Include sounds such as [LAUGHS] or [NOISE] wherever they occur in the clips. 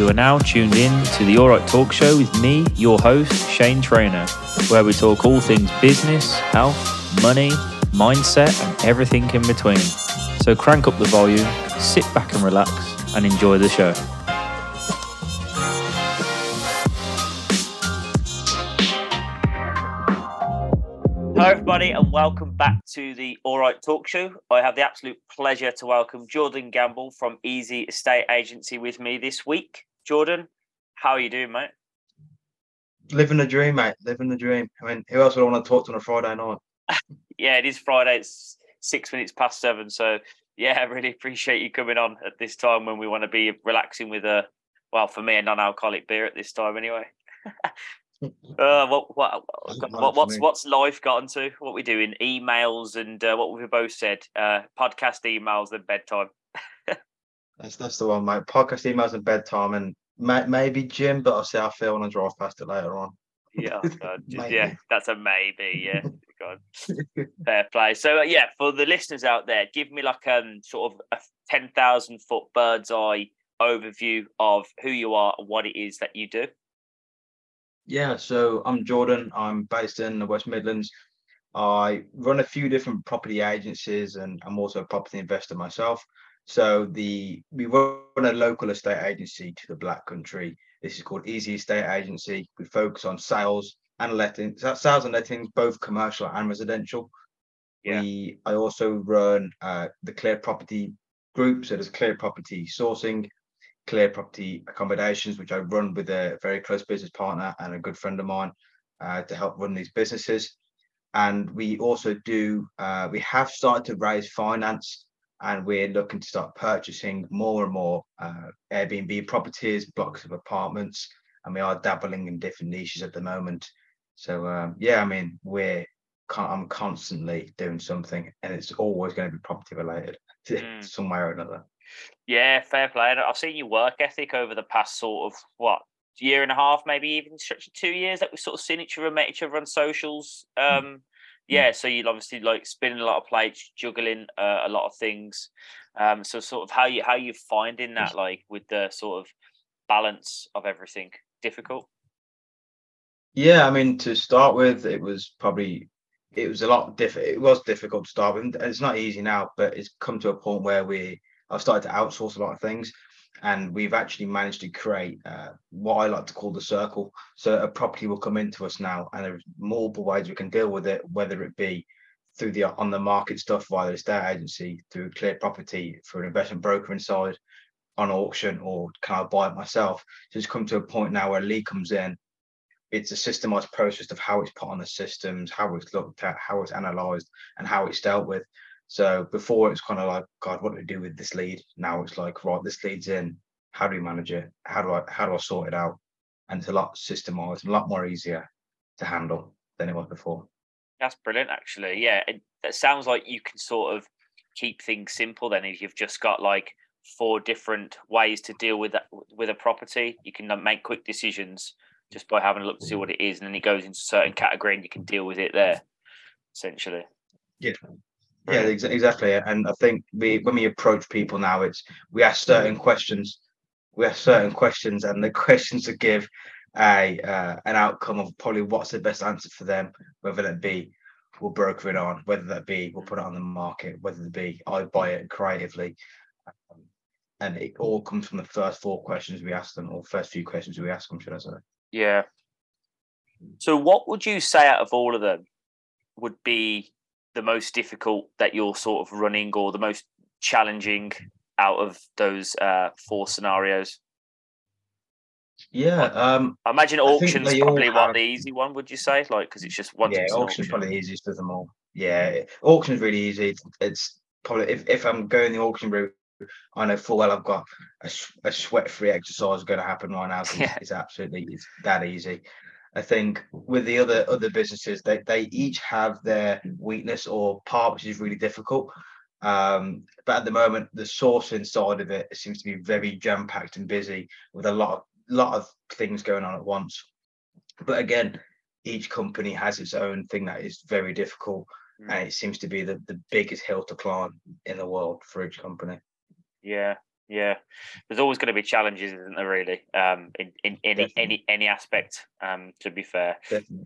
You are now tuned in to the Alright Talk Show with me, your host, Shane Trainer, where we talk all things business, health, money, mindset, and everything in between. So crank up the volume, sit back and relax, and enjoy the show. Hello, everybody, and welcome back to the All Right Talk Show. I have the absolute pleasure to welcome Jordan Gamble from Eezee Estate Agency with me this week. Jordan, how are you doing, mate? Living the dream, mate. Living the dream. I mean, who else would I want to talk to on a Friday night? [LAUGHS] yeah, it is Friday. It's six minutes past seven. So, yeah, [LAUGHS] I really appreciate you coming on at this time when we want to be relaxing with a, well, for me, a non alcoholic beer at this time anyway. [LAUGHS] Uh, what, what, what, what's what's life gotten to? What we doing? Emails and uh, what we've both said. Uh, podcast emails and bedtime. That's that's the one, mate. Podcast emails and bedtime, and may, maybe gym, but I'll see how I feel when I drive past it later on. Yeah, [LAUGHS] yeah, that's a maybe. Yeah, [LAUGHS] God, fair play. So uh, yeah, for the listeners out there, give me like um sort of a ten thousand foot bird's eye overview of who you are and what it is that you do. Yeah, so I'm Jordan. I'm based in the West Midlands. I run a few different property agencies and I'm also a property investor myself. So the we run a local estate agency to the Black Country. This is called Eezee Estate Agency. We focus on sales and lettings, sales and lettings, both commercial and residential. Yeah. We I also run uh, the Clear Property Group. So there's Clear Property Sourcing, Clear Property Accommodations, which I run with a very close business partner and a good friend of mine uh, to help run these businesses. And we also do, uh, we have started to raise finance and we're looking to start purchasing more and more uh, Airbnb properties, blocks of apartments, and we are dabbling in different niches at the moment. So um, yeah, I mean, we're I'm constantly doing something, and it's always going to be property related, [LAUGHS] mm. some way or another. Yeah, fair play. I've seen your work ethic over the past sort of what year and a half, maybe even stretch of two years that we've sort of seen each other, met each other on socials. Mm. Yeah, so you'll obviously like spinning a lot of plates, juggling uh, a lot of things. Um, so sort of how you how you finding that like with the sort of balance of everything difficult? Yeah, I mean to start with, it was probably it was a lot different. It was difficult to start with. It's not easy now, but it's come to a point where we I've started to outsource a lot of things, and we've actually managed to create uh, what I like to call the circle. So a property will come into us now, and there's multiple ways we can deal with it, whether it be through the on the market stuff via the estate agency, through clear property, for an investment broker inside, on auction, or can I buy it myself? So it's come to a point now where a lead comes in. It's a systemized process of how it's put on the systems, how it's looked at, how it's analyzed, and how it's dealt with. So before it's kind of like, God, what do we do with this lead? Now it's like, right, this lead's in. How do we manage it? How do I how do I sort it out? And it's a lot systemized, a lot more easier to handle than it was before. That's brilliant, actually. Yeah, it, it sounds like you can sort of keep things simple. Then if you've just got like four different ways to deal with that with a property, you can make quick decisions just by having a look to see what it is, and then it goes into a certain category, and you can deal with it there. Essentially. Yeah, yeah, ex- exactly. And I think we when we approach people now, it's we ask certain questions. We ask certain questions, and the [LAUGHS] questions to give a uh, an outcome of probably what's the best answer for them, whether that be we'll broker it on, whether that be we'll put it on the market, whether it be I buy it creatively. Um, and it all comes from the first four questions we ask them, or first few questions we ask them, should I say? Yeah. So, what would you say out of all of them would be the most difficult that you're sort of running or the most challenging out of those uh, four scenarios? Yeah, um, I imagine auctions probably have... one the easy one. Would you say, like, because it's just one? Yeah, auction's auction. probably the easiest of them all. Yeah, auction's really easy. It's probably if, if I'm going the auction route, I know full well I've got a, a sweat-free exercise going to happen right now. [LAUGHS] Yeah. It's absolutely it's that easy. I think with the other other businesses, they they each have their weakness or part which is really difficult. Um, but at the moment, the sourcing side of it seems to be very jam packed and busy with a lot of lot of things going on at once. But again, each company has its own thing that is very difficult, mm. and it seems to be the, the biggest hill to climb in the world for each company. Yeah, Yeah, there's always going to be challenges, isn't there? Really, um, in, in any Definitely. any any aspect. Um, to be fair,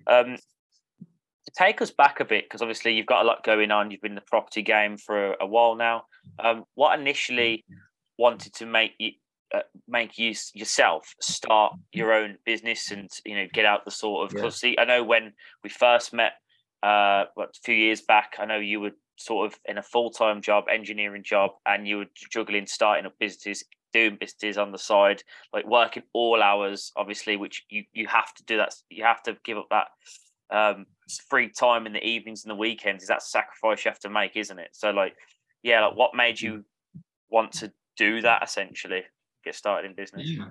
um, to take us back a bit, because obviously you've got a lot going on. You've been in the property game for a, a while now. Um, what initially wanted to make you uh, make you yourself start your own business and you know get out the sort of because yeah. I know when we first met uh what, a few years back I know you were sort of in a full time job, engineering job, and you were juggling starting up businesses, doing businesses on the side, like working all hours, obviously, which you you have to do that. You have to give up that um, free time in the evenings and the weekends. Is that sacrifice you have to make, isn't it? So, like, yeah, like what made you want to do that essentially? Get started in business. Yeah.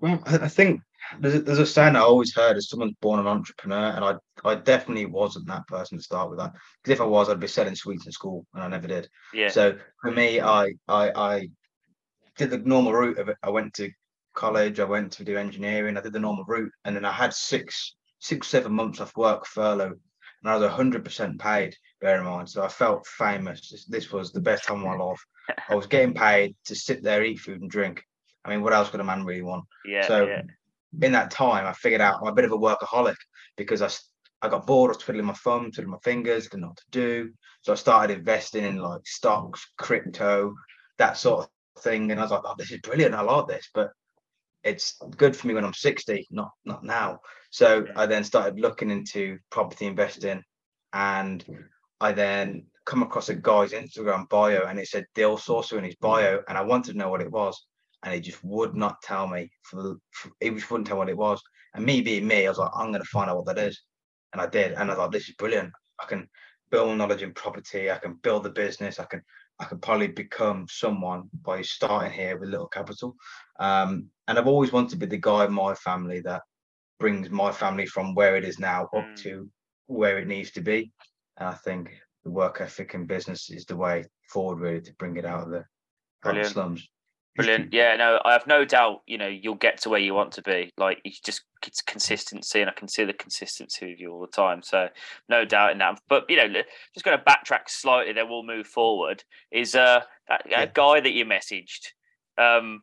Well, I think there's a, there's a saying I always heard is someone's born an entrepreneur, and I I definitely wasn't that person to start with that. Because if I was, I'd be selling sweets in school, and I never did. Yeah. So for me, I I I did the normal route of it. I went to college. I went to do engineering. I did the normal route, and then I had six six seven months off work furlough, and I was hundred percent paid. Bear in mind, so I felt famous. This, this was the best time of my life. [LAUGHS] I was getting paid to sit there, eat food, and drink. I mean, what else could a man really want? Yeah. So yeah in that time, I figured out I'm a bit of a workaholic because I, I got bored. I was twiddling my thumbs, twiddling my fingers, didn't know what to do. So I started investing in like stocks, crypto, that sort of thing. And I was like, oh, this is brilliant. I like this, but it's good for me when I'm 60, not not now. So I then started looking into property investing, and I then come across a guy's Instagram bio, and it said deal sourcer in his bio, and I wanted to know what it was and he just would not tell me. For, for he just wouldn't tell what it was. And me being me, I was like, I'm going to find out what that is, and I did. And I thought, this is brilliant. I can build knowledge in property. I can build the business. I can I can probably become someone by starting here with little capital. Um, and I've always wanted to be the guy in my family that brings my family from where it is now up mm. to where it needs to be. And I think the work ethic in business is the way forward, really, to bring it out of the, out of the slums. Brilliant. [LAUGHS] Yeah, no, I have no doubt. You know, you'll get to where you want to be. Like it's just it's consistency, and I can see the consistency with you all the time. So no doubt in that. But you know, just going to backtrack slightly, then we'll move forward. Is uh that yeah. guy that you messaged? Um,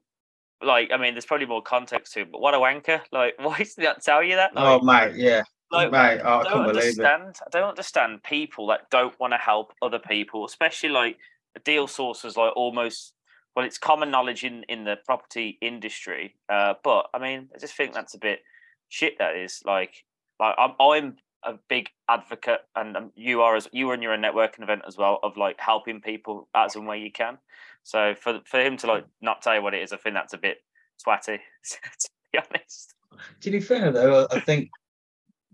like I mean, there's probably more context to it, but what a wanker! Like, [LAUGHS] why did that tell you that? Oh, like, oh mate, yeah. Like, mate, oh, I, I don't understand. I don't understand people that don't want to help other people, especially like deal sources, like almost well, it's common knowledge in in the property industry. Uh, but I mean, I just think that's a bit shit. That is like, like I'm I'm a big advocate, and um, you are as you were in your own networking event as well of like helping people as and where you can. So for for him to like not tell you what it is, I think that's a bit swatty. [LAUGHS] to be honest. To be fair though, I think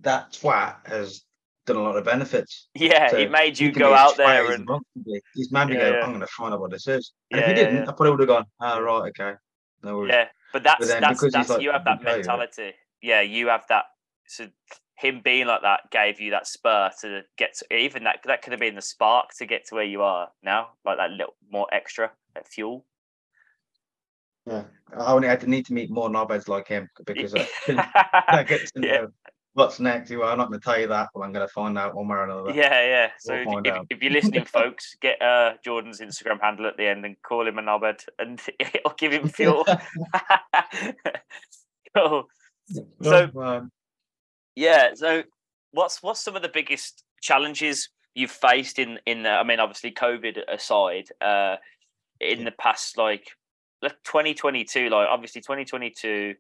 that twat has done a lot of benefits. Yeah, so it made you go out there and he's made me yeah, go. Yeah. I'm going to find out what this is. And yeah, if he didn't, I probably would have gone. Oh, right, okay, no worries. Yeah, but that's but that's that's like, you have that mentality. Yeah, you have that. So him being like that gave you that spur to get to even that that could have been the spark to get to where you are now, like that little more extra that fuel. Yeah, I only had to need to meet more knobheads like him because I, [LAUGHS] I get to know what's next? Well, I'm not going to tell you that, but I'm going to find out one way or another. Yeah, yeah. So we'll if, if, if, you're listening, [LAUGHS] folks, get uh, Jordan's Instagram handle at the end and call him a knobhead, and [LAUGHS] it'll give him fuel. [LAUGHS] cool. So, yeah. So, what's what's some of the biggest challenges you've faced in in? The, I mean, obviously, COVID aside, uh, in the past, like 2022, like obviously 2022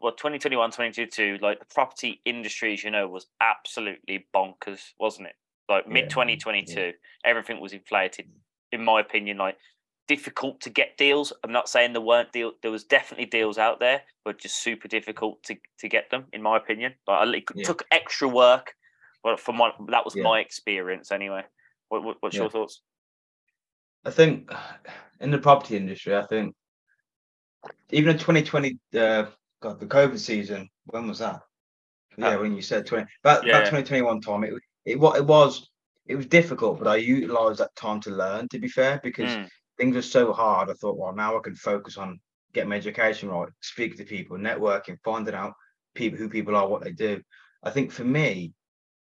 well 2021 2022 like the property industry as you know was absolutely bonkers wasn't it? Like mid 2022 yeah. everything was inflated. In my opinion like difficult to get deals. I'm not saying there weren't deal there was definitely deals out there but just super difficult to to get them in my opinion. Like it yeah. took extra work but from what that was yeah. my experience anyway. What, what what's your thoughts? I think in the property industry i think even in 2020 uh, God, the COVID season. When was that? Yeah, uh, when you said twenty, about, yeah, about twenty twenty one time. It it what it was. It was difficult, but I utilized that time to learn. To be fair, because mm. things were so hard, I thought, well, now I can focus on getting my education right, speak to people, networking, finding out people who people are, what they do. I think for me,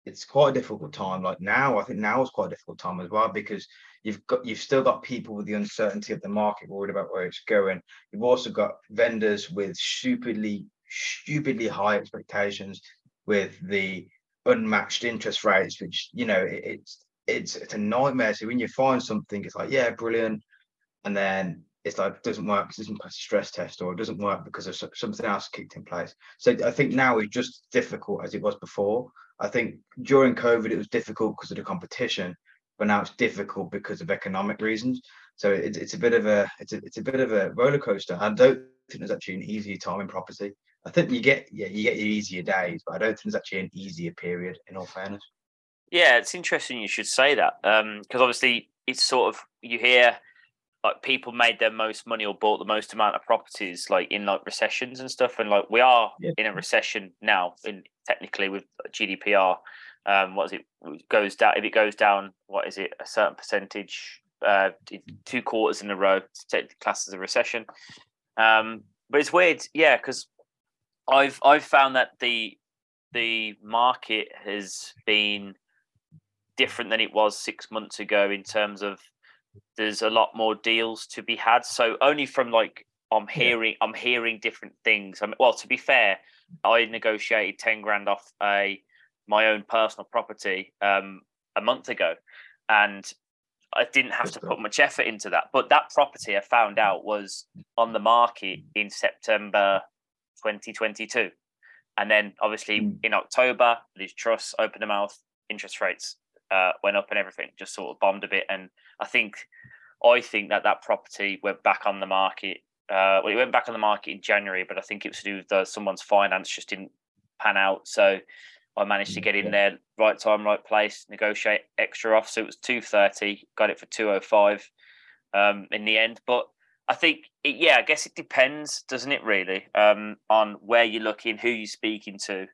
it's quite a difficult time. Like now, I think now is quite a difficult time as well because you've got you've still got people with the uncertainty of the market worried about where it's going. You've also got vendors with stupidly stupidly high expectations with the unmatched interest rates, which you know it, it's it's it's a nightmare. So when you find something, it's like yeah, brilliant, and then it's like it doesn't work because it doesn't pass a stress test or it doesn't work because of something else kicked in place. So I think now it's just difficult as it was before. I think during COVID it was difficult because of the competition, but now it's difficult because of economic reasons. So it's, it's a bit of a it's a, it's a bit of a roller coaster. I don't think there's actually an easier time in property. I think you get yeah you get your easier days, but I don't think there's actually an easier period. In all fairness. Yeah, it's interesting you should say that because um, obviously it's sort of you hear like people made their most money or bought the most amount of properties like in like recessions and stuff and like we are yeah. in a recession now in technically with gdpr um what is it, it goes down if it goes down what is it a certain percentage uh two quarters in a row to take the class as a recession um but it's weird yeah because i've i've found that the the market has been different than it was six months ago in terms of there's a lot more deals to be had. So only from like I'm hearing. I'm hearing different things. I mean, well, to be fair, I negotiated ten grand off a my own personal property um, a month ago, and I didn't have to put much effort into that. But that property I found out was on the market in September 2022, and then obviously mm. in October, Liz Truss opened their mouth, interest rates uh, went up and everything just sort of bombed a bit. And I think I think that that property went back on the market. Uh, well, it went back on the market in January, but I think it was to do with the, someone's finance just didn't pan out. So I managed to get in there, right time, right place, negotiate extra off. So it was two thirty, got it for two oh five um, in the end. But I think, it, yeah, I guess it depends, doesn't it? Really, um, on where you're looking, who you're speaking to.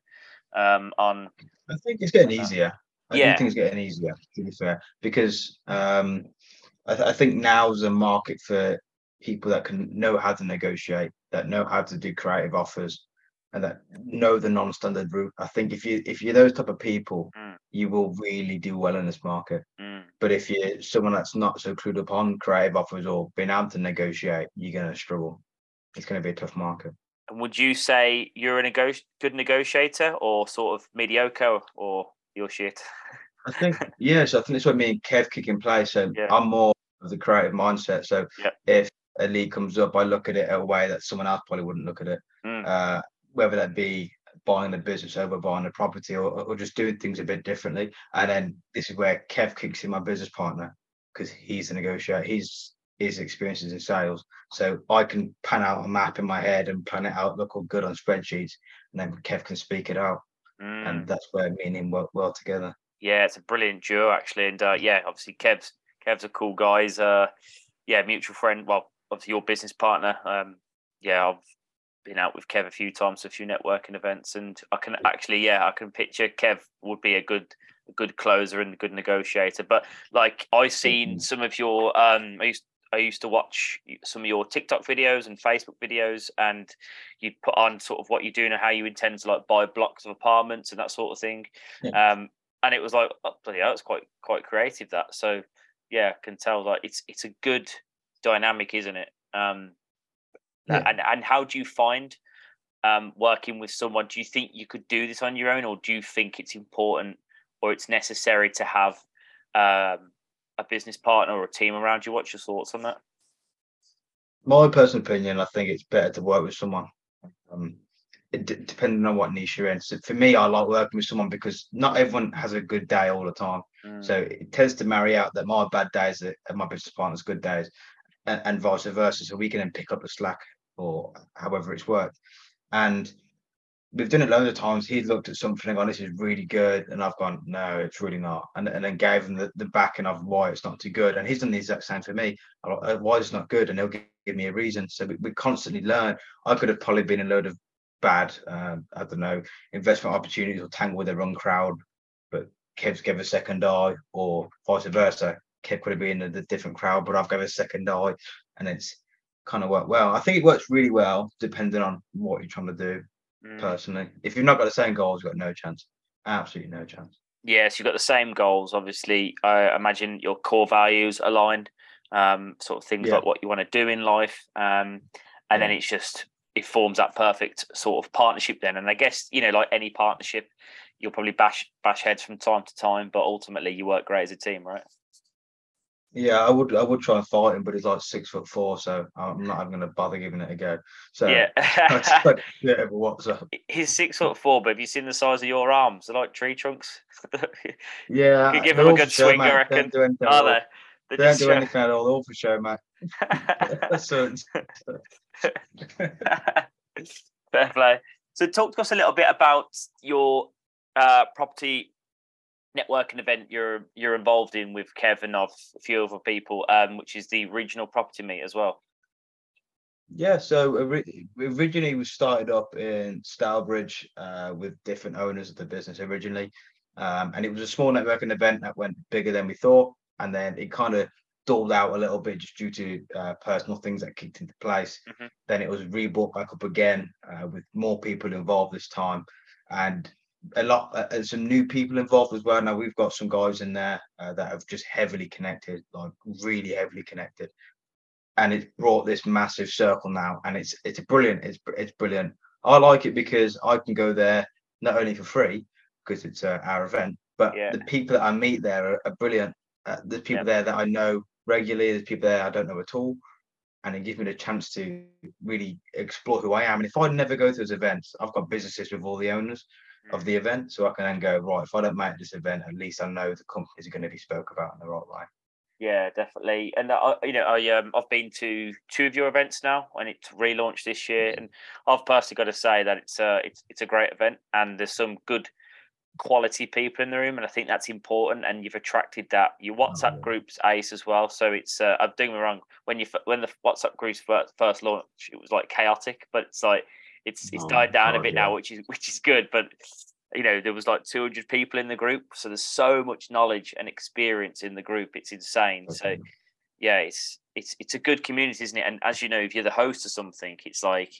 Um, on, I think it's getting easier. I yeah. do think it's getting easier, to be fair, because um, I, th- I think now is a market for people that can know how to negotiate, that know how to do creative offers, and that know the non-standard route. I think if you if you're those type of people, mm. you will really do well in this market. Mm. But if you're someone that's not so clued up on creative offers or being able to negotiate, you're going to struggle. It's going to be a tough market. And would you say you're a nego- good negotiator or sort of mediocre or your shit. I think yes, I think that's what me and Kev kick in place. So yeah. I'm more of the creative mindset. So yeah. if a lead comes up, I look at it a way that someone else probably wouldn't look at it. Mm. Uh, whether that be buying the business over buying a property or, or just doing things a bit differently. And then this is where Kev kicks in my business partner because he's a negotiator. He's his experiences in sales. So I can pan out a map in my head and plan it out, look all good on spreadsheets, and then Kev can speak it out mm. and that's where me and him work well together. Yeah, it's a brilliant duo actually, and uh, yeah, obviously Kev's Kev's a cool guy. uh, yeah, mutual friend. Well, obviously your business partner. Um, yeah, I've been out with Kev a few times, a few networking events, and I can actually, yeah, I can picture Kev would be a good, a good closer and a good negotiator. But like I seen some of your, um, I used I used to watch some of your TikTok videos and Facebook videos, and you put on sort of what you're doing and how you intend to like buy blocks of apartments and that sort of thing. Yeah. Um, and it was like, oh, bloody hell, it's quite quite creative that. So yeah, I can tell like it's it's a good dynamic, isn't it? Um, yeah. And and how do you find um, working with someone? Do you think you could do this on your own, or do you think it's important or it's necessary to have um, a business partner or a team around you. What's your thoughts on that? My personal opinion, I think it's better to work with someone. Um, it, depending on what niche you're in. So for me, I like working with someone because not everyone has a good day all the time. Mm. So it tends to marry out that my bad days are my business partner's good days, and, and vice versa. So we can then pick up the slack or however it's worked. And we've done it loads of times. He's looked at something and gone, this is really good. And I've gone, no, it's really not. And, and then gave him the, the backing of why it's not too good. And he's done the exact same for me. Like, why it's not good? And he'll give, give me a reason. So we, we, constantly learn. I could have probably been a load of bad, uh, I don't know, investment opportunities or tangled with the wrong crowd. But Kev's gave a second eye or vice versa. Kev could have been in a different crowd, but I've gave a second eye. And it's kind of work well. I think it works really well depending on what you're trying to do mm. personally. If you've not got the same goals, you've got no chance. Absolutely no chance. Yes, you've got the same goals. Obviously, I imagine your core values aligned, um, sort of things Yeah. like what you want to do in life, um, and then it's just it forms that perfect sort of partnership. Then, and I guess you know, like any partnership, you'll probably bash bash heads from time to time, but ultimately, you work great as a team, right? Yeah, I would I would try and fight him, but he's like six foot four, so I'm not even going to bother giving it a go. So Yeah. [LAUGHS] I just don't do it ever what's up. He's six foot four, but have you seen the size of your arms? They're like tree trunks. [LAUGHS] Yeah, You give him a good show, swing, I mate. reckon. Don't do anything at Are all. they? They're They don't do anything at all. They're all for show, mate. so [LAUGHS] Fair play. So, talk to us a little bit about your uh, property networking event you're you're involved in with Kevin of a few other people, um, which is the regional property meet as well. Yeah, so originally we started up in Stourbridge uh, with different owners of the business originally, um, and it was a small networking event that went bigger than we thought, and then it kind of dulled out a little bit just due to uh, personal things that kicked into place. Mhm. Then it was rebought back up again uh, with more people involved this time, and a lot uh, some new people involved as well. Now we've got some guys in there uh, that have just heavily connected, like really heavily connected. And it's brought this massive circle now and it's it's brilliant. It's it's brilliant. I like it because i can go there not only for free because it's uh, our event but Yeah. the people that i meet there are, are brilliant. Uh, there's people there that i know regularly. There's people there i don't know at all. And it gives me the chance to really explore who i am. And if i never go to those events i've got businesses with all the owners of the event so i can then go right if i don't make this event at least i know the companies are going to be spoke about in the right way Yeah, definitely. And I, you know, I um, I've been to two of your events now, and it's relaunched this year. And I've personally got to say that it's a it's it's a great event, and there's some good quality people in the room, and I think that's important. And you've attracted that. Your WhatsApp yeah. group's ace as well. So it's uh, I'm doing me wrong when you when the WhatsApp groups first, first launched, it was like chaotic, but it's like it's it's Oh, died down a bit yeah. now, which is which is good. But you know there was like 200 people in the group so there's so much knowledge and experience in the group it's insane so yeah it's it's it's a good community isn't it and as you know if you're the host of something it's like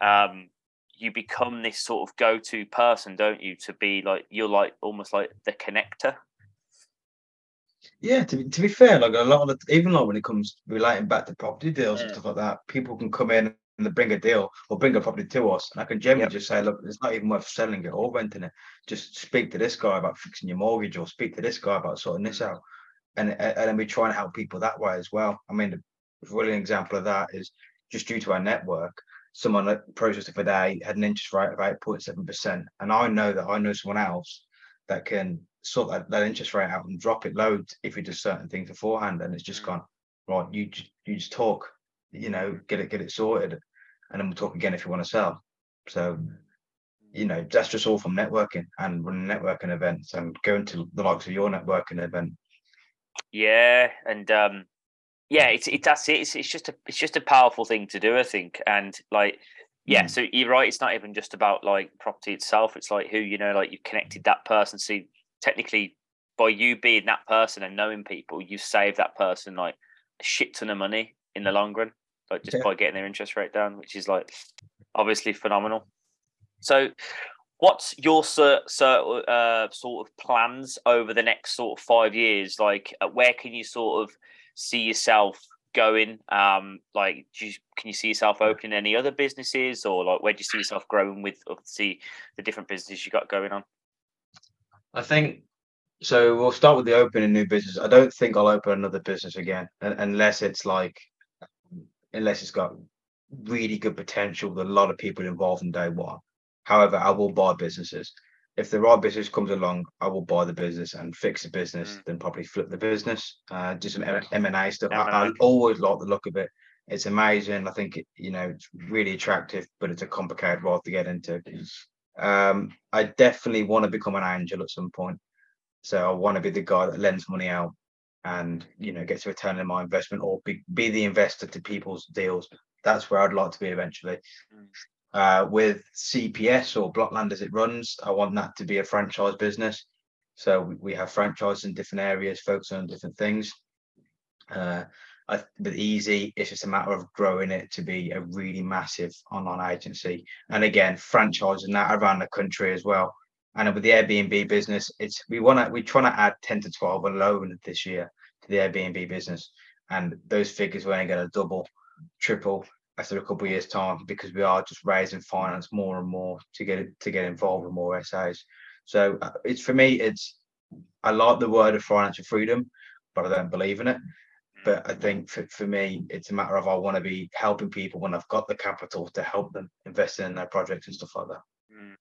um you become this sort of go-to person don't you to be like you're like almost like the connector Yeah, to be, to be fair, like a lot of the, even like when it comes relating back to property deals and Mm. stuff like that, people can come in and they bring a deal or bring a property to us, and I can generally Yep. just say, look, it's not even worth selling it or renting it. Just speak to this guy about fixing your mortgage, or speak to this guy about sorting this out, and and then we try and help people that way as well. I mean, a brilliant example of that is just due to our network. Someone that processed it today had an interest rate of eight point seven percent, and I know that I know someone else that can sort that, that interest rate out and drop it loads if we do certain things beforehand. And it's just Mm. gone right. You you just talk, you know, get it get it sorted, and then we'll talk again if you want to sell. So you know that's just all from networking and running networking events and going to the likes of your networking event. Yeah, and um, yeah, it's it that's it. It's, it's just a it's just a powerful thing to do, I think. And like, yeah, Mm. so you're right. It's not even just about like property itself. It's like who you know, like you've connected that person. So technically, by you being that person and knowing people, you save that person like a shit ton of money in the long run, like just Yeah. by getting their interest rate down, which is like obviously phenomenal. So, what's your sort sort uh, sort of plans over the next sort of five years? Like, uh, where can you sort of see yourself going? Um, like, do you, can you see yourself opening any other businesses, or like, where do you see yourself growing with? Obviously, the different businesses you got going on. I think so. We'll start with the opening new business. I don't think I'll open another business again unless it's like, unless it's got really good potential with a lot of people involved in day one. However, I will buy businesses. If the right business comes along, I will buy the business and fix the business, Mm. then probably flip the business. Uh, do some M and A stuff. I, I always like the look of it. It's amazing. I think it, you know it's really attractive, but it's a complicated world to get into. Um, I definitely want to become an angel at some point. So I want to be the guy that lends money out and you know gets a return on my investment or be, be the investor to people's deals. That's where I'd like to be eventually. Mm. Uh, with CPS or Blockland as it runs, I want that to be a franchise business. So we, we have franchises in different areas, focusing on different things. Uh, I, but Eezee, it's just a matter of growing it to be a really massive online agency. And again, franchising that around the country as well. And with the Airbnb business, it's we want to we trying to add 10 to 12 alone this year to the Airbnb business. And those figures only going to double, triple after a couple of years' time because we are just raising finance more and more to get to get involved with more SAs. So uh, it's for me, it's I like the word of financial freedom, but I don't believe in it. But I think for, for me, it's a matter of I want to be helping people when I've got the capital to help them invest in their projects and stuff like that. Mm,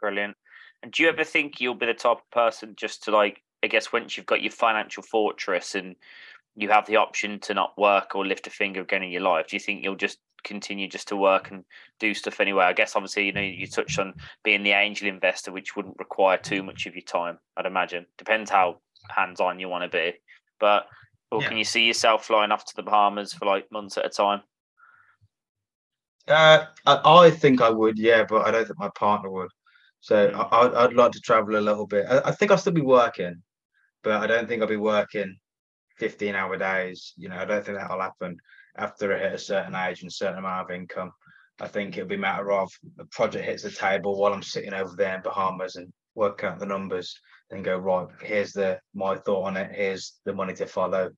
brilliant. And do you ever think you'll be the type of person just to like, I guess, once you've got your financial fortress and you have the option to not work or lift a finger again in your life, do you think you'll just continue just to work and do stuff anyway? I guess obviously, you know, you touched on being the angel investor, which wouldn't require too much of your time, I'd imagine. Depends how hands on you want to be. But or yeah. can you see yourself flying off to the Bahamas for like months at a time? Uh, I, I think I would, yeah, but I don't think my partner would. So. I, would like to travel a little bit. I, I, think I'll still be working, but I don't think I'll be working 15 hour days. You know, I don't think that'll happen after I hit a certain age and a certain amount of income. I think it'll be a matter of a project hits the table while I'm sitting over there in Bahamas and work out the numbers then go right here's the my thought on it here's the money to follow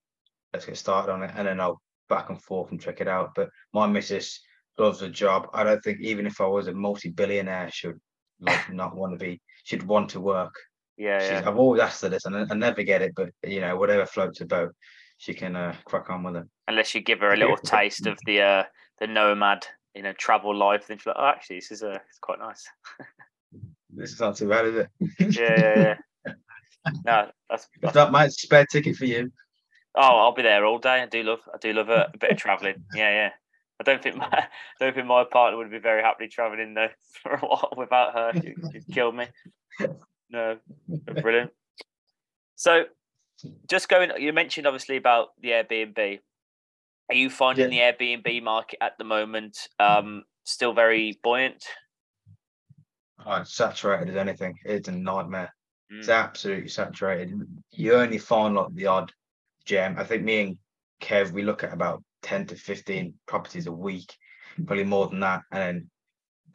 let's get started on it and then i'll back and forth and check it out but my missus loves the job i don't think even if i was a multi-billionaire should like not want to be she'd want to work yeah, yeah. i've always asked her this and I, I, never get it but you know whatever floats her boat she can uh, crack on with it unless you give her a little taste of the uh the nomad you know travel life then she's like oh actually this is uh it's quite nice [LAUGHS] this is not too bad is it yeah yeah yeah [LAUGHS] no, that's, that's that might spare ticket for you. Oh, I'll be there all day. I do love, I do love a, a bit of travelling. Yeah, yeah. I don't think my, I [LAUGHS] don't think my partner would be very happily travelling though [LAUGHS] for a while without her. She, she'd kill me. No, brilliant. So, just going, you mentioned obviously about the Airbnb. Are you finding yeah. the Airbnb market at the moment um, still very buoyant? Oh, it's saturated as anything. It's a nightmare. It's mm. absolutely saturated. You only find like the odd gem. I think me and Kev, we look at about 10 to 15 properties a week, probably more than that. And then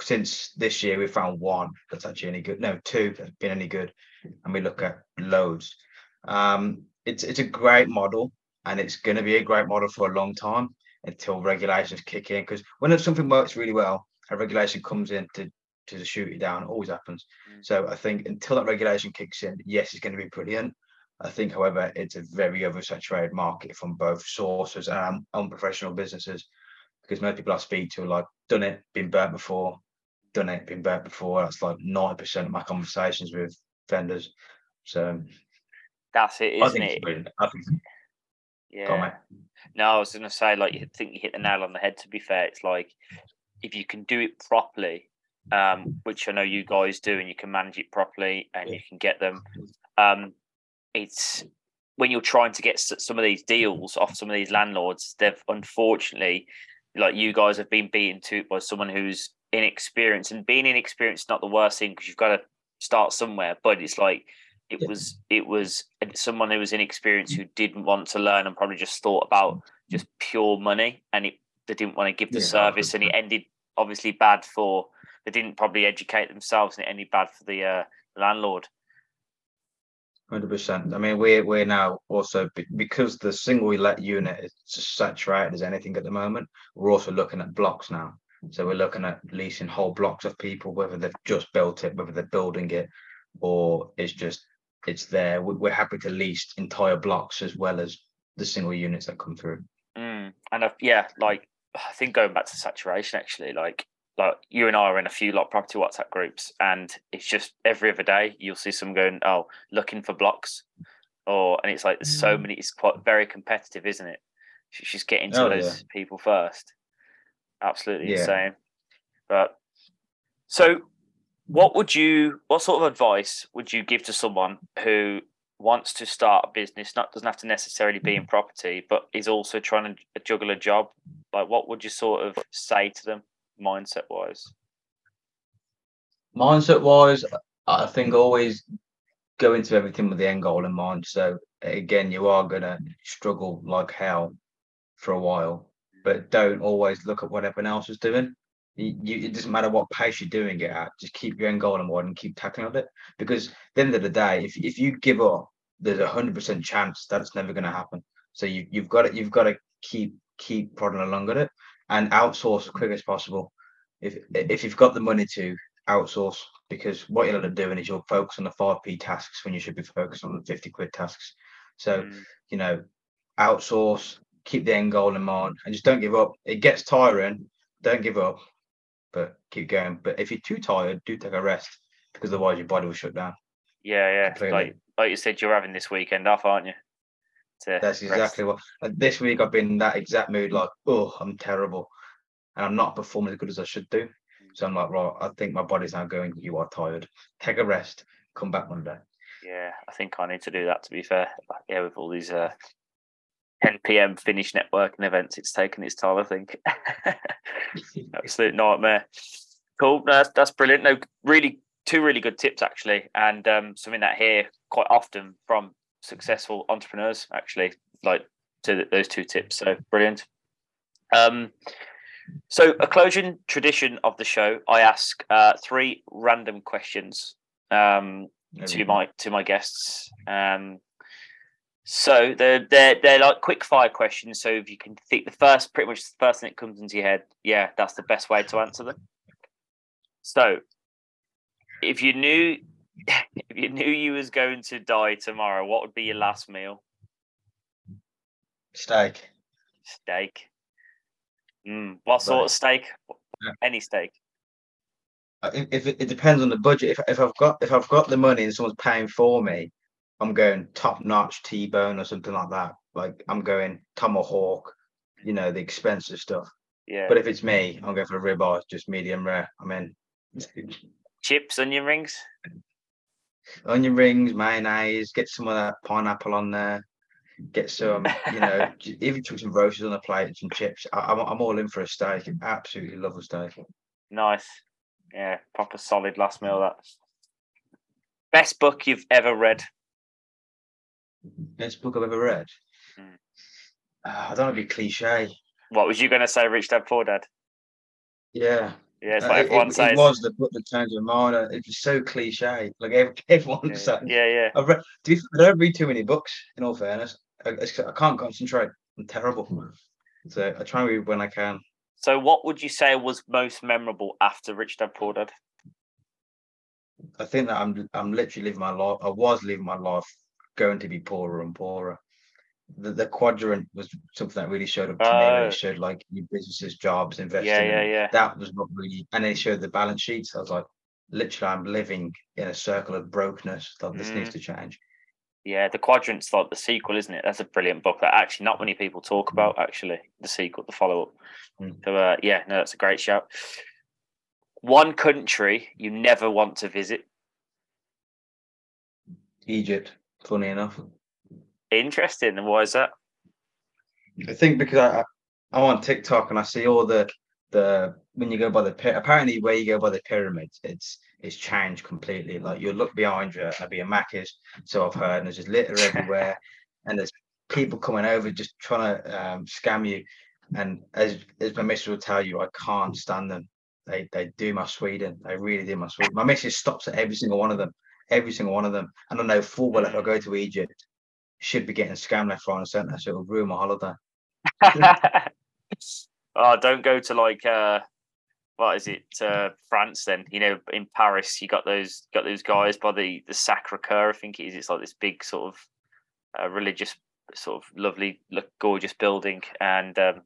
since this year, we found one that's actually any good. No, two that's been any good. And we look at loads. Um, it's it's a great model and it's going to be a great model for a long time until regulations kick in. Because when something works really well, a regulation comes in to to shoot it down. It always happens. Mm. So I think until that regulation kicks in, yes, it's going to be brilliant. I think, however, it's a very oversaturated market from both sources and unprofessional businesses because most people I speak to are like, done it, been burnt before, done it, been burnt before. That's like 90% of my conversations with vendors. So that's it, isn't it? I think, yeah. No, I was going to say, like, you think you hit the nail on the head. To be fair, it's like if you can do it properly, um, which I know you guys do, and you can manage it properly, and you can get them. Um, it's when you're trying to get some of these deals off some of these landlords, they've unfortunately, like you guys, have been beaten to it by someone who's inexperienced, and being inexperienced is not the worst thing because you've got to start somewhere. But it's like it was it was someone who was inexperienced who didn't want to learn and probably just thought about just pure money, and it they didn't want to give the yeah, service, and it ended obviously bad for they didn't probably educate themselves and it ended bad for the uh, landlord. Hundred percent. I mean, we're we're now also because the single let unit is saturated as anything at the moment. We're also looking at blocks now. So we're looking at leasing whole blocks of people, whether they've just built it, whether they're building it, or it's just it's there. We're happy to lease entire blocks as well as the single units that come through. Mm. And uh, yeah, like I think going back to saturation, actually, like like you and I are in a few like property WhatsApp groups, and it's just every other day you'll see some going, oh, looking for blocks, or and it's like there's so mm. many. It's quite very competitive, isn't it? She's getting to oh, those yeah. people first. Absolutely yeah. insane. But so, what would you? What sort of advice would you give to someone who wants to start a business? Not doesn't have to necessarily be in mm. property, but is also trying to juggle a job. Like, what would you sort of say to them? Mindset wise? Mindset wise, I think always go into everything with the end goal in mind. So again, you are gonna struggle like hell for a while, but don't always look at what everyone else is doing. You, it doesn't matter what pace you're doing it at. Just keep your end goal in mind and keep tackling at it. Because at the end of the day, if if you give up, there's a hundred percent chance that it's never going to happen. So you you've got to you've got to keep keep prodding along at it and outsource as quick as possible. If if you've got the money to outsource, because what you'll end up doing is you'll focus on the five p tasks when you should be focused on the fifty quid tasks. So mm. you know, outsource, keep the end goal in mind, and just don't give up. It gets tiring. Don't give up, but keep going. But if you're too tired, do take a rest because otherwise your body will shut down. Yeah, yeah. Completely. Like like you said, you're having this weekend off, aren't you? That's exactly rest. what. this week I've been in that exact mood, like, oh, I'm terrible, and I'm not performing as good as I should do. So I'm like, right, I think my body's now going. You are tired. Take a rest. Come back Monday. Yeah, I think I need to do that. To be fair, yeah, with all these uh, 10 p.m. finish networking events, it's taken its toll. I think. [LAUGHS] Absolute nightmare. Cool. No, that's, that's brilliant. No, really, two really good tips actually, and um, something that hear quite often from successful entrepreneurs actually like to those two tips. So brilliant. Um, so a closing tradition of the show, I ask uh, three random questions um, to my to my guests. Um, so they're they're they're like quick fire questions. So if you can think the first, pretty much the first thing that comes into your head, yeah, that's the best way to answer them. So if you knew [LAUGHS] if you knew you was going to die tomorrow, what would be your last meal? Steak. Steak. Mm, what sort right. of steak? Yeah. Any steak. Uh, if it, it, depends on the budget. If if I've got if I've got the money and someone's paying for me, I'm going top notch T bone or something like that. Like I'm going tomahawk, you know, the expensive stuff. Yeah. But if it's me, I'm going for a ribeye, just medium rare. I'm in. Chips, onion rings onion rings, mayonnaise, get some of that pineapple on there, get some, you know, [LAUGHS] even took some roasts on the plate and some chips. I, am I'm, I'm all in for a steak. Absolutely love a steak. Nice. Yeah, proper solid last meal. That best book you've ever read. Best book I've ever read. Mm. Uh, I don't want to be cliche. What was you going to say? Rich Dad Poor Dad. Yeah, yeah, it's uh, like everyone it, says. It was the book that changed my mind. It was so cliche. Like [LAUGHS] everyone yeah. says. Yeah, yeah. I've read, I don't read too many books, in all fairness. I, I can't concentrate. I'm terrible. So I try and read when I can. So, what would you say was most memorable after Rich Dad Poor Dad? I think that I'm I'm literally living my life. I was living my life going to be poorer and poorer the, the quadrant was something that really showed up to uh, me. It oh. showed like new businesses, jobs, investing. Yeah, yeah, yeah. That was not really, and it showed the balance sheets. I was like, literally, I'm living in a circle of brokenness. That this mm. needs to change. Yeah, the quadrant's like the sequel, isn't it? That's a brilliant book that actually not many people talk mm. about. Actually, the sequel, the follow up. Mm. So, uh, yeah, no, that's a great shout. One country you never want to visit. Egypt. Funny enough. Interesting. And why is that? I think because I, I'm on TikTok and I see all the the when you go by the apparently where you go by the pyramids, it's it's changed completely. Like you look behind you, I'd be a Macca's, so I've heard, and there's just litter [LAUGHS] everywhere, and there's people coming over just trying to um, scam you. And as as my missus will tell you, I can't stand them. They they do my Sweden. They really do my Sweden. My missus stops at every single one of them, every single one of them. And I know full well if I go to Egypt, should be getting scammed left, right, and centre. So it'll ruin my holiday. [LAUGHS] oh, don't go to like uh, what is it? Uh, France then. You know, in Paris, you got those got those guys by the the Sacre Coeur. I think it is. It's like this big sort of uh, religious, sort of lovely, look, gorgeous building, and um,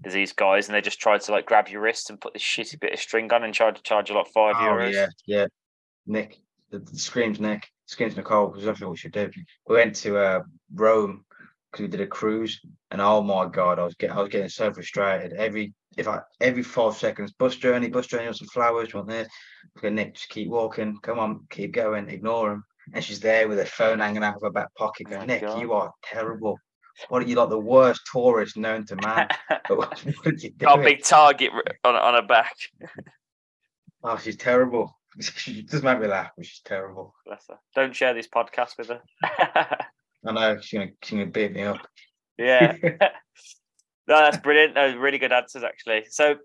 there's these guys, and they just tried to like grab your wrist and put this shitty bit of string on and tried to charge you like five oh, euros. Yeah, yeah. Nick, the, the screams, Nick. Skins Nicole was exactly what we should do. We went to uh, Rome because we did a cruise, and oh my god, I was getting I was getting so frustrated. Every if I every five seconds, bus journey, bus journey, on some flowers, want this. Okay, Nick, just keep walking. Come on, keep going. Ignore him. And she's there with her phone hanging out of her back pocket, going, oh Nick, god. you are terrible. What are you like the worst tourist known to man? [LAUGHS] what, [LAUGHS] what Got a big target on on her back. oh, she's terrible. [LAUGHS] she does make me laugh, which is terrible. Bless her. Don't share this podcast with her. [LAUGHS] I know she's gonna, she's gonna beat me up. Yeah. [LAUGHS] no, that's brilliant. No, really good answers actually. So,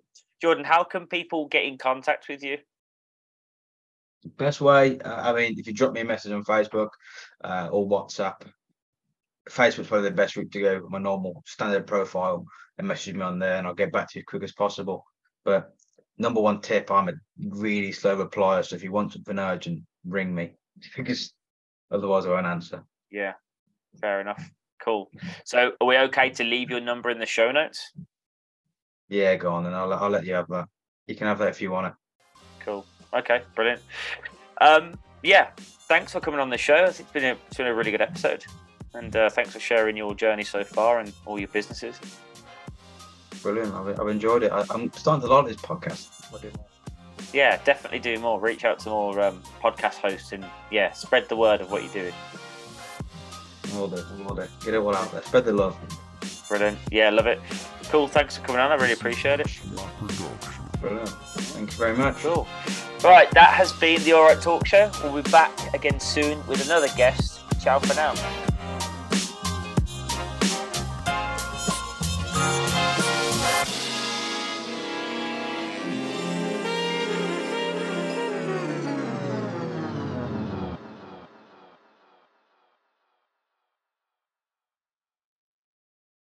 Jordan, how can people get in contact with you? Best way, uh, I mean, if you drop me a message on Facebook uh, or WhatsApp, Facebook's probably the best route to go. My normal standard profile and message me on there, and I'll get back to you as quick as possible. But number one tip, I'm a really slow replier. So if you want something urgent, ring me [LAUGHS] because otherwise I won't answer. Yeah, fair enough. Cool. So are we okay to leave your number in the show notes? Yeah, go on, and I'll I'll let you have that. You can have that if you want it. Cool. Okay, brilliant. Um, yeah, thanks for coming on the show. It's been a, it's been a really good episode, and uh, thanks for sharing your journey so far and all your businesses. Brilliant. I've, I've enjoyed it. I, am starting to like this podcast. Yeah, definitely do more. Reach out to more um, podcast hosts and yeah, spread the word of what you're doing. All day, all day. Get it all out there. Spread the love. Brilliant. Yeah, love it. Cool. Thanks for coming on. I really appreciate it. Brilliant. Thank you very much. Cool. Right, that has been the All Right Talk Show. We'll be back again soon with another guest. Ciao for now.